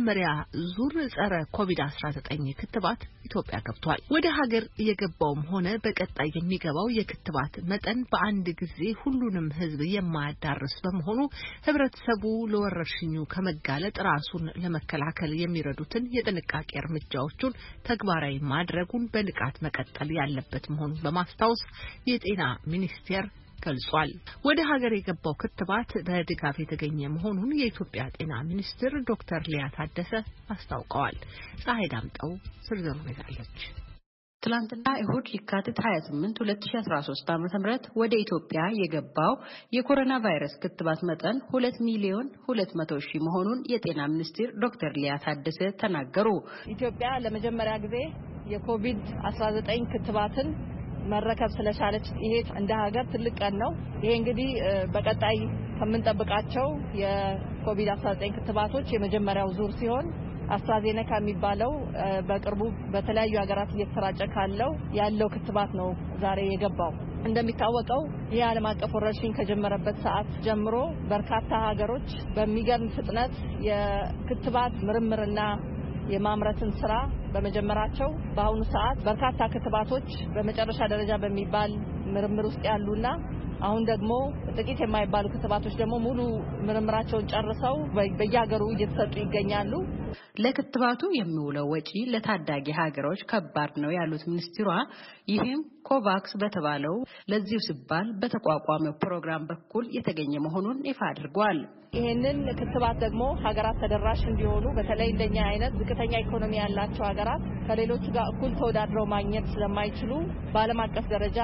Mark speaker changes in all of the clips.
Speaker 1: የመጀመሪያ ዙር ጸረ ኮቪድ-19 ክትባት ኢትዮጵያ ገብቷል። ወደ ሀገር የገባውም ሆነ በቀጣይ የሚገባው የክትባት መጠን በአንድ ጊዜ ሁሉንም ሕዝብ የማያዳርስ በመሆኑ ሕብረተሰቡ ለወረርሽኙ ከመጋለጥ ራሱን ለመከላከል የሚረዱትን የጥንቃቄ እርምጃዎቹን ተግባራዊ ማድረጉን በንቃት መቀጠል ያለበት መሆኑን በማስታወስ የጤና ሚኒስቴር ገልጿል። ወደ ሀገር የገባው ክትባት በድጋፍ የተገኘ መሆኑን የኢትዮጵያ ጤና ሚኒስትር ዶክተር ሊያ ታደሰ አስታውቀዋል። ፀሐይ ዳምጠው ዝርዝሩን ይዛለች።
Speaker 2: ትላንትና እሁድ የካቲት 28 2013 ዓ.ም ወደ ኢትዮጵያ የገባው የኮሮና ቫይረስ ክትባት መጠን 2 ሚሊዮን 200 ሺህ መሆኑን የጤና ሚኒስትር ዶክተር ሊያ ታደሰ ተናገሩ።
Speaker 3: ኢትዮጵያ ለመጀመሪያ ጊዜ የኮቪድ-19 ክትባትን መረከብ ስለቻለች ይሄ እንደ ሀገር ትልቅ ቀን ነው። ይሄ እንግዲህ በቀጣይ ከምንጠብቃቸው የኮቪድ-19 ክትባቶች የመጀመሪያው ዙር ሲሆን አስትራዜኔካ የሚባለው በቅርቡ በተለያዩ ሀገራት እየተሰራጨ ካለው ያለው ክትባት ነው ዛሬ የገባው። እንደሚታወቀው ይህ ዓለም አቀፍ ወረርሽኝ ከጀመረበት ሰዓት ጀምሮ በርካታ ሀገሮች በሚገርም ፍጥነት የክትባት ምርምርና የማምረትን ስራ በመጀመራቸው በአሁኑ ሰዓት በርካታ ክትባቶች በመጨረሻ ደረጃ በሚባል ምርምር ውስጥ ያሉና አሁን ደግሞ ጥቂት የማይባሉ ክትባቶች ደግሞ ሙሉ ምርምራቸውን ጨርሰው በየሀገሩ እየተሰጡ ይገኛሉ።
Speaker 2: ለክትባቱ የሚውለው ወጪ ለታዳጊ ሀገሮች ከባድ ነው ያሉት ሚኒስትሯ፣ ይህም ኮቫክስ በተባለው ለዚሁ ሲባል በተቋቋመው ፕሮግራም በኩል የተገኘ መሆኑን ይፋ አድርጓል።
Speaker 3: ይህንን ክትባት ደግሞ ሀገራት ተደራሽ እንዲሆኑ በተለይ እንደኛ አይነት ዝቅተኛ ኢኮኖሚ ያላቸው ሀገራት ከሌሎቹ ጋር እኩል ተወዳድረው ማግኘት ስለማይችሉ በዓለም አቀፍ ደረጃ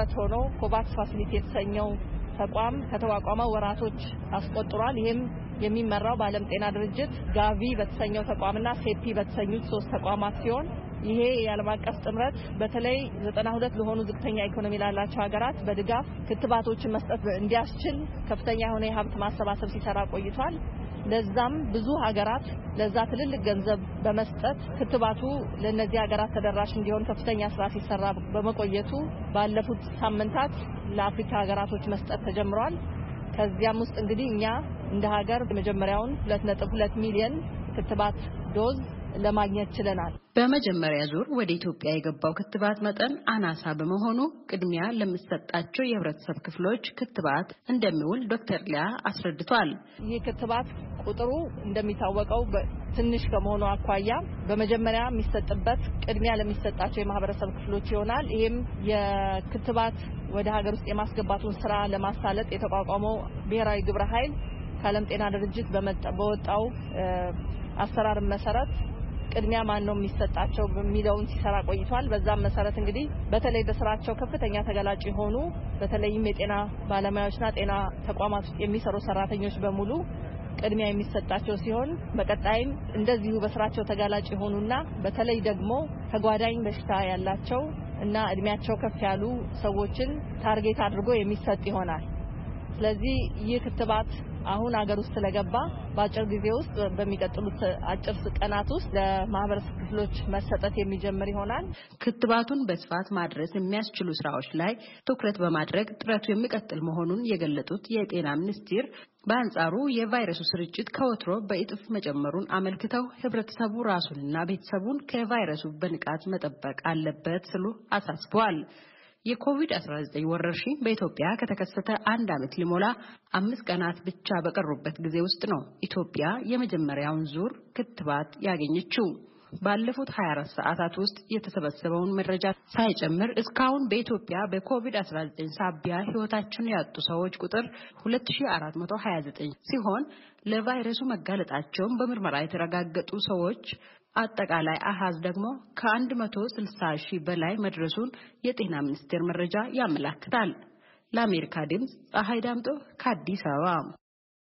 Speaker 3: በጥምረት ሆኖ ኮቫክስ facility የተሰኘው ተቋም ከተቋቋመ ወራቶች አስቆጥሯል። ይህም የሚመራው በዓለም ጤና ድርጅት ጋቪ በተሰኘው ተቋምና ሴፒ በተሰኙት ሶስት ተቋማት ሲሆን ይሄ የዓለም አቀፍ ጥምረት በተለይ ዘጠና ሁለት ለሆኑ ዝቅተኛ ኢኮኖሚ ላላቸው ሀገራት በድጋፍ ክትባቶችን መስጠት እንዲያስችል ከፍተኛ የሆነ የሀብት ማሰባሰብ ሲሰራ ቆይቷል። ለዛም ብዙ ሀገራት ለዛ ትልልቅ ገንዘብ በመስጠት ክትባቱ ለእነዚህ ሀገራት ተደራሽ እንዲሆን ከፍተኛ ስራ ሲሰራ በመቆየቱ ባለፉት ሳምንታት ለአፍሪካ ሀገራቶች መስጠት ተጀምሯል። ከዚያም ውስጥ እንግዲህ እኛ እንደ ሀገር የመጀመሪያውን ሁለት ነጥብ ሁለት ሚሊየን ክትባት ዶዝ ለማግኘት ችለናል።
Speaker 2: በመጀመሪያ ዙር ወደ ኢትዮጵያ የገባው ክትባት መጠን አናሳ በመሆኑ ቅድሚያ ለሚሰጣቸው የህብረተሰብ ክፍሎች ክትባት እንደሚውል ዶክተር ሊያ አስረድቷል።
Speaker 3: ይህ ክትባት ቁጥሩ እንደሚታወቀው ትንሽ ከመሆኑ አኳያ በመጀመሪያ የሚሰጥበት ቅድሚያ ለሚሰጣቸው የማህበረሰብ ክፍሎች ይሆናል። ይህም የክትባት ወደ ሀገር ውስጥ የማስገባቱን ስራ ለማሳለጥ የተቋቋመው ብሔራዊ ግብረ ኃይል ከዓለም ጤና ድርጅት በወጣው አሰራር መሰረት ቅድሚያ ማን ነው የሚሰጣቸው በሚለውን ሲሰራ ቆይቷል። በዛም መሰረት እንግዲህ በተለይ በስራቸው ከፍተኛ ተገላጭ የሆኑ በተለይም የጤና ባለሙያዎችና ጤና ተቋማት ውስጥ የሚሰሩ ሰራተኞች በሙሉ ቅድሚያ የሚሰጣቸው ሲሆን በቀጣይም እንደዚሁ በስራቸው ተጋላጭ የሆኑና በተለይ ደግሞ ተጓዳኝ በሽታ ያላቸው እና እድሜያቸው ከፍ ያሉ ሰዎችን ታርጌት አድርጎ የሚሰጥ ይሆናል። ስለዚህ ይህ ክትባት አሁን ሀገር ውስጥ ስለገባ በአጭር ጊዜ ውስጥ በሚቀጥሉት አጭር ቀናት ውስጥ ለማህበረሰብ ክፍሎች መሰጠት የሚጀምር ይሆናል።
Speaker 2: ክትባቱን በስፋት ማድረስ የሚያስችሉ ስራዎች ላይ ትኩረት በማድረግ ጥረቱ የሚቀጥል መሆኑን የገለጡት የጤና ሚኒስቴር በአንጻሩ የቫይረሱ ስርጭት ከወትሮ በእጥፍ መጨመሩን አመልክተው ሕብረተሰቡ ራሱንና ቤተሰቡን ከቫይረሱ በንቃት መጠበቅ አለበት ሲሉ አሳስበዋል። የኮቪድ-19 ወረርሽኝ በኢትዮጵያ ከተከሰተ አንድ ዓመት ሊሞላ አምስት ቀናት ብቻ በቀሩበት ጊዜ ውስጥ ነው ኢትዮጵያ የመጀመሪያውን ዙር ክትባት ያገኘችው። ባለፉት 24 ሰዓታት ውስጥ የተሰበሰበውን መረጃ ሳይጨምር እስካሁን በኢትዮጵያ በኮቪድ-19 ሳቢያ ሕይወታቸውን ያጡ ሰዎች ቁጥር 2429 ሲሆን ለቫይረሱ መጋለጣቸውን በምርመራ የተረጋገጡ ሰዎች አጠቃላይ አሃዝ ደግሞ ከ160 ሺህ በላይ መድረሱን የጤና ሚኒስቴር መረጃ ያመላክታል። ለአሜሪካ ድምፅ ፀሐይ ዳምጦ ከአዲስ አበባ